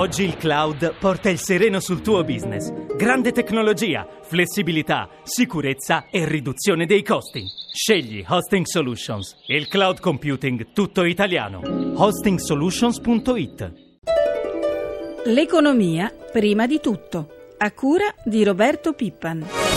Oggi il cloud porta il sereno sul tuo business. Grande tecnologia, flessibilità, sicurezza e riduzione dei costi. Scegli Hosting Solutions, il cloud computing tutto italiano. hostingsolutions.it L'economia prima di tutto, a cura di Roberto Pippan.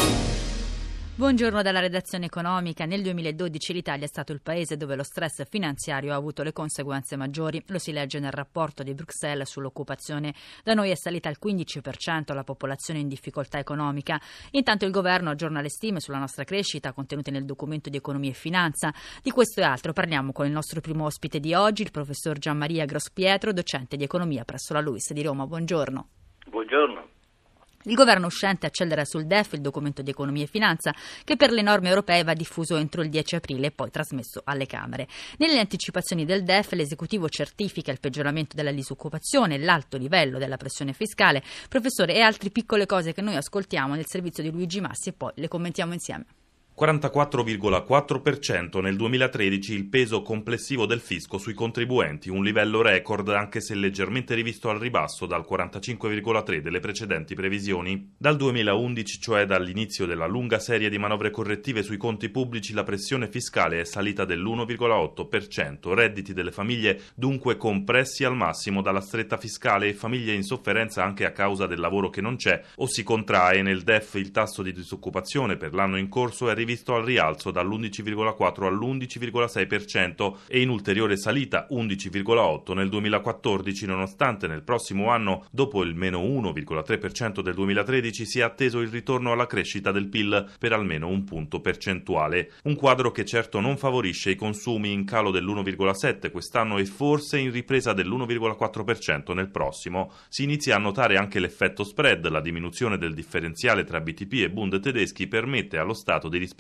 Buongiorno dalla redazione economica. Nel 2012 l'Italia è stato il paese dove lo stress finanziario ha avuto le conseguenze maggiori. Lo si legge nel rapporto di Bruxelles sull'occupazione. Da noi è salita al 15% la popolazione in difficoltà economica. Intanto il governo aggiorna le stime sulla nostra crescita contenute nel documento di economia e finanza. Di questo e altro parliamo con il nostro primo ospite di oggi, il professor Gianmaria Grospietro, docente di economia presso la LUIS di Roma. Buongiorno. Buongiorno. Il governo uscente accelera sul DEF, il documento di economia e finanza, che per le norme europee va diffuso entro il 10 aprile e poi trasmesso alle Camere. Nelle anticipazioni del DEF l'esecutivo certifica il peggioramento della disoccupazione, l'alto livello della pressione fiscale, professore, e altre piccole cose che noi ascoltiamo nel servizio di Luigi Massi e poi le commentiamo insieme. 44,4% nel 2013 il peso complessivo del fisco sui contribuenti, un livello record anche se leggermente rivisto al ribasso dal 45,3% delle precedenti previsioni. Dal 2011, cioè dall'inizio della lunga serie di manovre correttive sui conti pubblici, la pressione fiscale è salita dell'1,8%, redditi delle famiglie dunque compressi al massimo dalla stretta fiscale e famiglie in sofferenza anche a causa del lavoro che non c'è o si contrae. Nel DEF il tasso di disoccupazione per l'anno in corso è rivisto al rialzo dall'11,4 all'11,6% e in ulteriore salita 11,8 nel 2014 nonostante nel prossimo anno dopo il meno 1,3% del 2013 sia atteso il ritorno alla crescita del PIL per almeno un punto percentuale. Un quadro che certo non favorisce i consumi in calo dell'1,7 quest'anno e forse in ripresa dell'1,4% nel prossimo. Si inizia a notare anche l'effetto spread, la diminuzione del differenziale tra BTP e Bund tedeschi permette allo Stato di risparmiare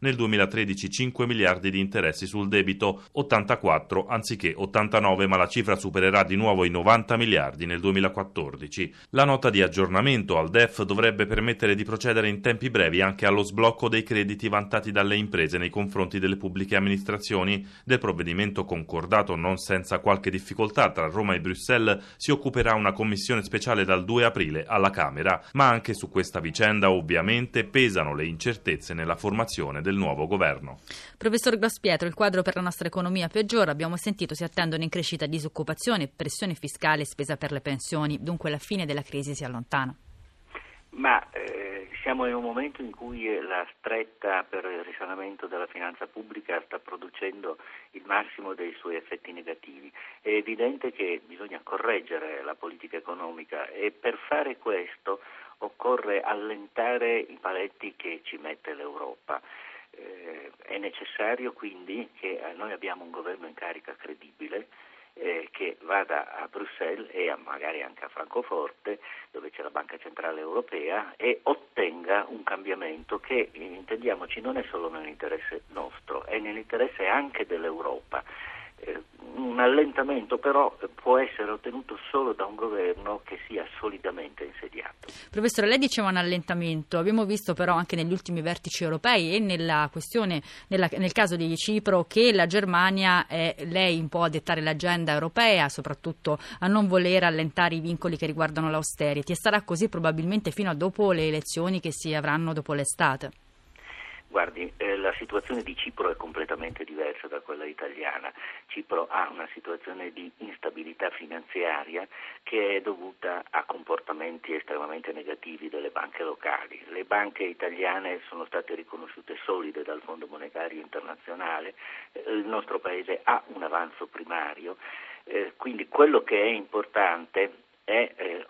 nel 2013 5 miliardi di interessi sul debito, 84 anziché 89, ma la cifra supererà di nuovo i 90 miliardi nel 2014. La nota di aggiornamento al DEF dovrebbe permettere di procedere in tempi brevi anche allo sblocco dei crediti vantati dalle imprese nei confronti delle pubbliche amministrazioni. Del provvedimento concordato non senza qualche difficoltà tra Roma e Bruxelles si occuperà una commissione speciale dal 2 aprile alla Camera, ma anche su questa vicenda ovviamente pesano le incertezze nella formazione del nuovo governo. Professor Grospietro, il quadro per la nostra economia peggiora, abbiamo sentito, si attendono in crescita disoccupazione, pressione fiscale e spesa per le pensioni, dunque la fine della crisi si allontana. Ma eh, siamo in un momento in cui la stretta per il risanamento della finanza pubblica sta producendo il massimo dei suoi effetti negativi. È evidente che bisogna correggere la politica economica e per fare questo occorre allentare i paletti che ci mette l'Europa. Eh, è necessario quindi che eh, noi abbiamo un governo in carica credibile eh, che vada a Bruxelles e a, magari anche a Francoforte, dove c'è la Banca Centrale Europea, e ottenga un cambiamento che, intendiamoci, non è solo nell'interesse nostro, è nell'interesse anche dell'Europa. Eh, un allentamento però può essere ottenuto solo da un governo che sia solidamente insediato. Professore, lei diceva un allentamento, abbiamo visto però anche negli ultimi vertici europei e nella questione, nella, nel caso di Cipro, che la Germania è lei un po' a dettare l'agenda europea, soprattutto a non voler allentare i vincoli che riguardano l'austerity e sarà così probabilmente fino a dopo le elezioni che si avranno dopo l'estate. Guardi, eh, la situazione di Cipro è completamente diversa da quella italiana. Cipro ha una situazione di instabilità finanziaria che è dovuta a comportamenti estremamente negativi delle banche locali. Le banche italiane sono state riconosciute solide dal Fondo Monetario Internazionale, eh, il nostro Paese ha un avanzo primario, eh, quindi quello che è importante è eh,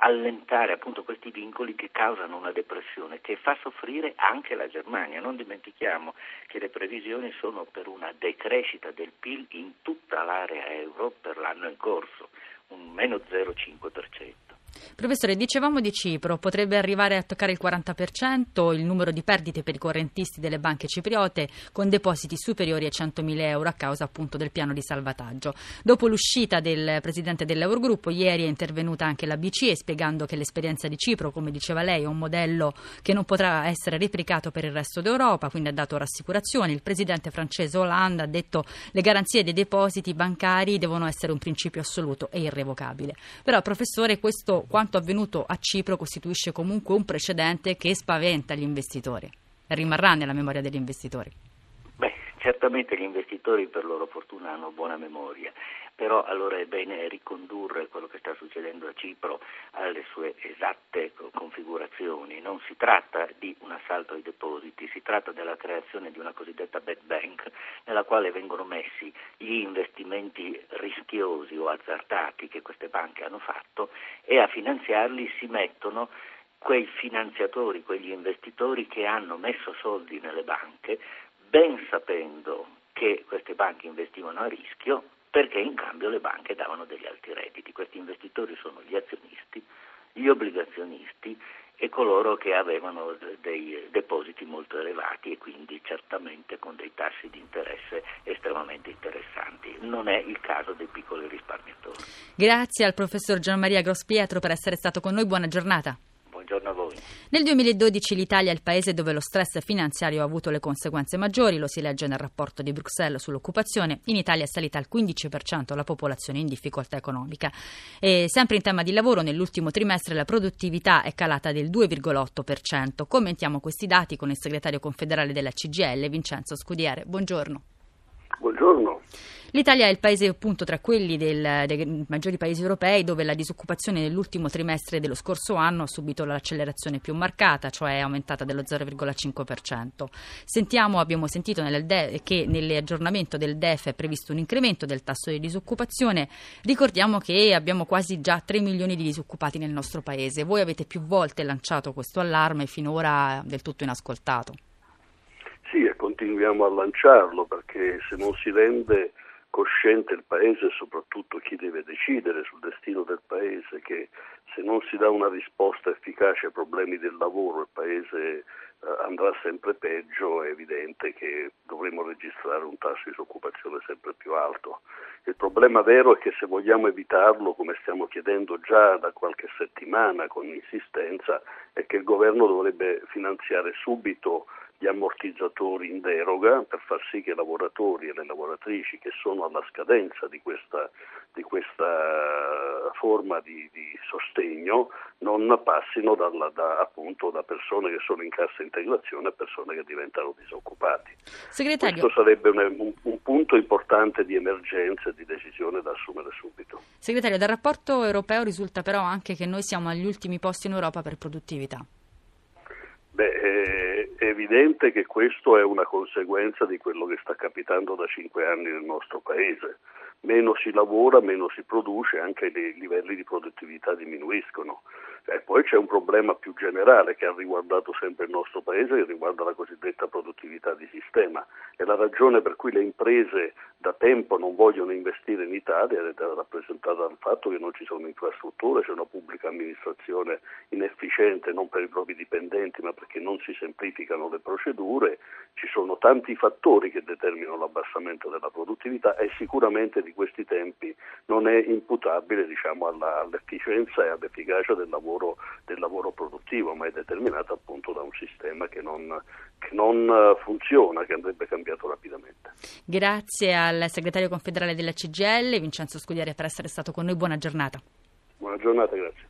allentare appunto questi vincoli che causano una depressione che fa soffrire anche la Germania. Non dimentichiamo che le previsioni sono per una decrescita del PIL in tutta l'area euro per l'anno in corso, un meno 0,5%. Professore, dicevamo di Cipro, potrebbe arrivare a toccare il 40% il numero di perdite per i correntisti delle banche cipriote con depositi superiori ai 100.000 euro a causa appunto del piano di salvataggio. Dopo l'uscita del presidente dell'Eurogruppo, ieri è intervenuta anche la BCE spiegando che l'esperienza di Cipro, come diceva lei, è un modello che non potrà essere replicato per il resto d'Europa, quindi ha dato rassicurazioni. Il presidente francese Hollande ha detto che le garanzie dei depositi bancari devono essere un principio assoluto e irrevocabile. Però, professore, questo quanto avvenuto a Cipro costituisce comunque un precedente che spaventa gli investitori rimarrà nella memoria degli investitori. Beh, certamente gli investitori per loro fortuna hanno buona memoria, però allora è bene ricondurre quello che sta succedendo a Cipro alle sue esatte configurazioni. Non si tratta di un assalto ai depositi, si tratta della creazione di una cosiddetta bad bank nella quale vengono messi gli investimenti rischiosi o azzardati che queste banche hanno fatto e a finanziarli si mettono quei finanziatori, quegli investitori che hanno messo soldi nelle banche ben sapendo che queste banche investivano a rischio perché in cambio le banche davano degli alti redditi. Questi investitori sono gli azionisti, gli obbligazionisti e coloro che avevano dei depositi molto elevati e quindi certamente con dei tassi di interesse estremamente interessanti. Non è il caso dei piccoli risparmiatori. Grazie al professor Gian Maria Grospietro per essere stato con noi. Buona giornata. Buongiorno a voi. Nel 2012 l'Italia è il paese dove lo stress finanziario ha avuto le conseguenze maggiori, lo si legge nel rapporto di Bruxelles sull'occupazione. In Italia è salita al 15% la popolazione in difficoltà economica. E sempre in tema di lavoro, nell'ultimo trimestre la produttività è calata del 2,8%. Commentiamo questi dati con il segretario confederale della CGL, Vincenzo Scudiere. Buongiorno. Buongiorno. L'Italia è il paese appunto tra quelli del, dei maggiori paesi europei dove la disoccupazione nell'ultimo trimestre dello scorso anno ha subito l'accelerazione più marcata, cioè è aumentata dello 0,5%. Sentiamo, abbiamo sentito nel DE, che nell'aggiornamento del DEF è previsto un incremento del tasso di disoccupazione. Ricordiamo che abbiamo quasi già 3 milioni di disoccupati nel nostro paese. Voi avete più volte lanciato questo allarme finora del tutto inascoltato. Sì, e continuiamo a lanciarlo perché se non si rende cosciente il Paese e soprattutto chi deve decidere sul destino del Paese che se non si dà una risposta efficace ai problemi del lavoro il Paese eh, andrà sempre peggio, è evidente che dovremo registrare un tasso di disoccupazione sempre più alto. Il problema vero è che se vogliamo evitarlo, come stiamo chiedendo già da qualche settimana con insistenza, è che il governo dovrebbe finanziare subito gli ammortizzatori in deroga per far sì che i lavoratori e le lavoratrici che sono alla scadenza di questa, di questa forma di, di, sostegno non passino dalla, da, appunto, da persone che sono in cassa integrazione a persone che diventano disoccupati. Segretario. Questo sarebbe un, un, un punto importante di emergenza e di decisione da assumere subito. Segretario, dal rapporto europeo risulta però anche che noi siamo agli ultimi posti in Europa per produttività. Beh, eh, è evidente che questo è una conseguenza di quello che sta capitando da cinque anni nel nostro Paese. Meno si lavora, meno si produce, anche i livelli di produttività diminuiscono. E poi c'è un problema più generale che ha riguardato sempre il nostro Paese, che riguarda la cosiddetta produttività di sistema. È la ragione per cui le imprese da tempo non vogliono investire in Italia ed è rappresentata dal fatto che non ci sono infrastrutture, c'è una pubblica amministrazione inefficiente non per i propri dipendenti ma perché non si semplificano le procedure, ci sono tanti fattori che determinano l'abbassamento della produttività e sicuramente di questi tempi non è imputabile diciamo, alla, all'efficienza e all'efficacia del lavoro, del lavoro, produttivo, ma è determinata appunto da un sistema che non, che non eh, funziona, che andrebbe cambiato rapidamente. Grazie al segretario confederale della CGL, Vincenzo Scudiere, per essere stato con noi. Buona giornata. Buona giornata, grazie.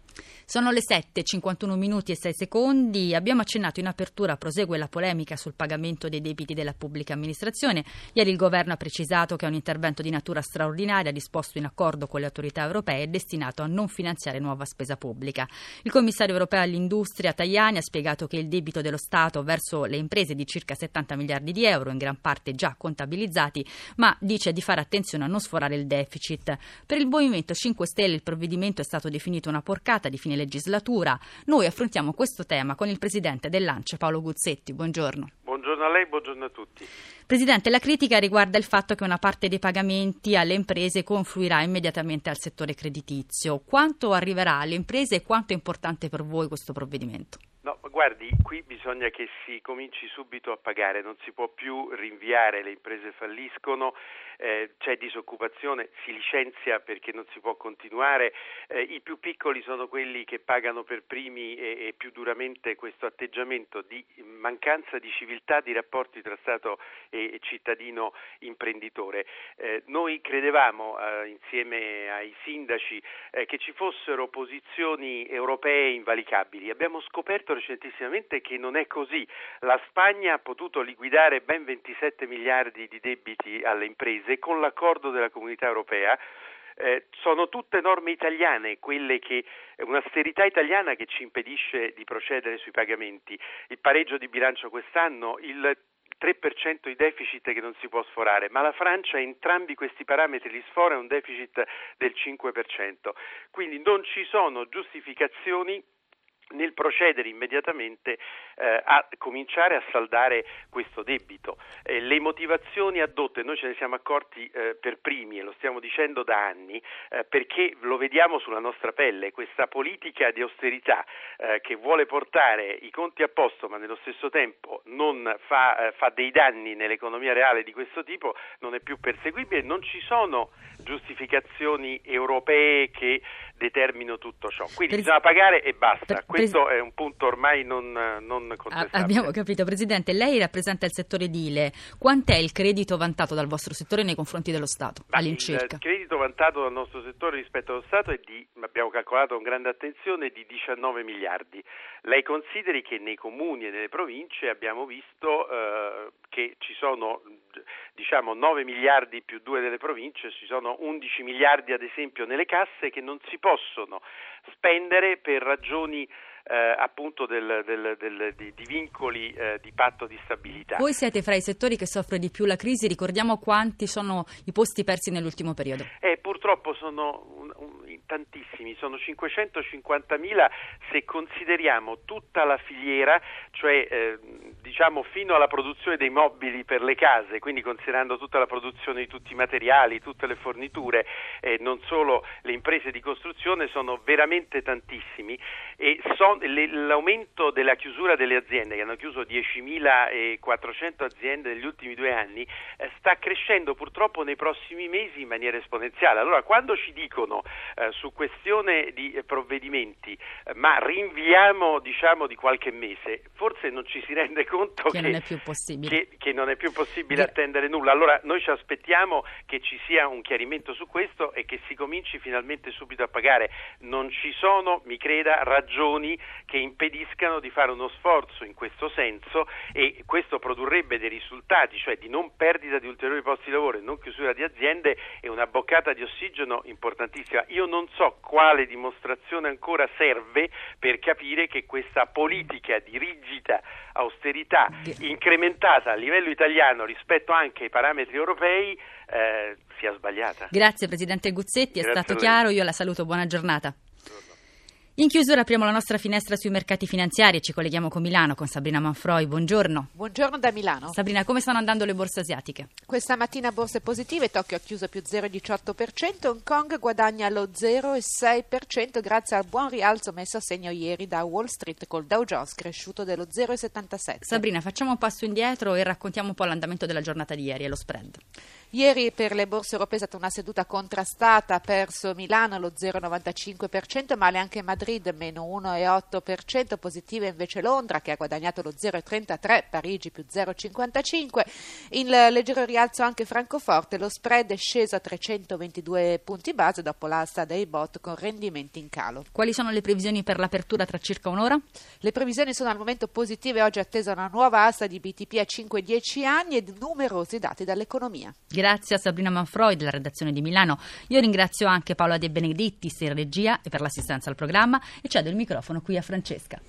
Sono le 7, 51 minuti e 6 secondi. Abbiamo accennato in apertura, prosegue la polemica sul pagamento dei debiti della pubblica amministrazione. Ieri il governo ha precisato che è un intervento di natura straordinaria disposto in accordo con le autorità europee destinato a non finanziare nuova spesa pubblica. Il commissario europeo all'industria Tajani ha spiegato che il debito dello Stato verso le imprese è di circa 70 miliardi di euro, in gran parte già contabilizzati, ma dice di fare attenzione a non sforare il deficit. Per il Movimento 5 Stelle il provvedimento è stato definito una porcata di fine legislatura. Noi affrontiamo questo tema con il presidente dell'ANCE Paolo Guzzetti. Buongiorno. Buongiorno a lei, buongiorno a tutti. Presidente, la critica riguarda il fatto che una parte dei pagamenti alle imprese confluirà immediatamente al settore creditizio. Quanto arriverà alle imprese e quanto è importante per voi questo provvedimento? No, guardi, qui bisogna che si cominci subito a pagare, non si può più rinviare, le imprese falliscono, eh, c'è disoccupazione, si licenzia perché non si può continuare, eh, i più piccoli sono quelli che pagano per primi e, e, più duramente questo atteggiamento di mancanza di civiltà di rapporti tra Stato e cittadino imprenditore. Eh, noi credevamo eh, insieme ai sindaci eh, che ci fossero posizioni europee invalicabili, abbiamo scoperto recentissimamente che non è così, la Spagna ha potuto liquidare ben 27 miliardi di debiti alle imprese con l'accordo della comunità europea eh, sono tutte norme italiane, quelle che un'austerità italiana che ci impedisce di procedere sui pagamenti. Il pareggio di bilancio quest'anno, il 3% di deficit che non si può sforare, ma la Francia entrambi questi parametri li sfora un deficit del 5%. Quindi non ci sono giustificazioni nel procedere immediatamente eh, a cominciare a saldare questo debito. Eh, le motivazioni addotte, noi ce ne siamo accorti eh, per primi e lo stiamo dicendo da anni, eh, perché lo vediamo sulla nostra pelle, questa politica di austerità eh, che vuole portare i conti a posto ma nello stesso tempo non fa, eh, fa dei danni nell'economia reale di questo tipo non è più perseguibile, non ci sono giustificazioni europee determinino tutto ciò. Quindi per... bisogna pagare e basta. Per... Questo è un punto ormai non, non contestabile. Abbiamo capito, Presidente. Lei rappresenta il settore edile. Quant'è il credito vantato dal vostro settore nei confronti dello Stato? Ma all'incirca? Il credito vantato dal nostro settore rispetto allo Stato è di, abbiamo calcolato con grande attenzione, di 19 miliardi. Lei consideri che nei comuni e nelle province abbiamo visto eh, che ci sono diciamo 9 miliardi più 2 delle province, ci sono 11 miliardi ad esempio nelle casse che non si possono spendere per ragioni eh, appunto del, del, del, di, di, vincoli eh, di patto di stabilità. Voi siete fra i settori che soffre di più la crisi, ricordiamo quanti sono i posti persi nell'ultimo periodo. Eh, purtroppo sono un, un, tantissimi, sono 550.000 se consideriamo tutta la filiera, cioè eh, diciamo fino alla produzione dei mobili per le case, quindi considerando tutta la produzione di tutti i materiali, tutte le forniture, eh, non solo le imprese di costruzione, sono veramente tantissimi e son, le, l'aumento della chiusura delle aziende, che hanno chiuso 10.400 aziende negli ultimi due anni, eh, sta crescendo purtroppo nei prossimi mesi in maniera esponenziale. Allora, quando ci dicono eh, su questione di eh, provvedimenti, eh, ma rinviamo diciamo di qualche mese, forse non ci si rende conto che, che non è più possibile, che, che non è più possibile attendere nulla. Allora noi ci aspettiamo che ci sia un chiarimento su questo e che si cominci finalmente subito a pagare. Non ci sono, mi creda, ragioni che impediscano di fare uno sforzo in questo senso e questo produrrebbe dei risultati, cioè di non perdita di ulteriori posti di lavoro e non chiusura di aziende e una boccata di ossigeno importantissima. Io non so quale dimostrazione ancora serve per capire che questa politica di rigida austerità incrementata a livello italiano rispetto anche ai parametri europei eh, sia sbagliata. Grazie Presidente Guzzetti, è Grazie stato chiaro, io la saluto, buona giornata. In chiusura apriamo la nostra finestra sui mercati finanziari e ci colleghiamo con Milano con Sabrina Manfroi. Buongiorno. Buongiorno da Milano. Sabrina, come stanno andando le borse asiatiche? Questa mattina borse positive, Tokyo ha chiuso più 0,18%, Hong Kong guadagna lo 0,6% grazie al buon rialzo messo a segno ieri da Wall Street col Dow Jones cresciuto dello 0,77%. Sabrina, facciamo un passo indietro e raccontiamo un po' l'andamento della giornata di ieri e lo spread. Ieri per le borse europee è stata una seduta contrastata, ha perso Milano lo 0,95%, male anche Madrid meno 1,8%, positiva invece Londra che ha guadagnato lo 0,33%, Parigi più 0,55%, in leggero rialzo anche Francoforte, lo spread è sceso a 322 punti base dopo l'asta dei bot con rendimenti in calo. Quali sono le previsioni per l'apertura tra circa un'ora? Le previsioni sono al momento positive, oggi è attesa una nuova asta di BTP a 5-10 anni e numerosi dati dall'economia. Grazie a Sabrina Manfroi della redazione di Milano. Io ringrazio anche Paola De Benedittis in regia e per l'assistenza al programma e cedo il microfono qui a Francesca.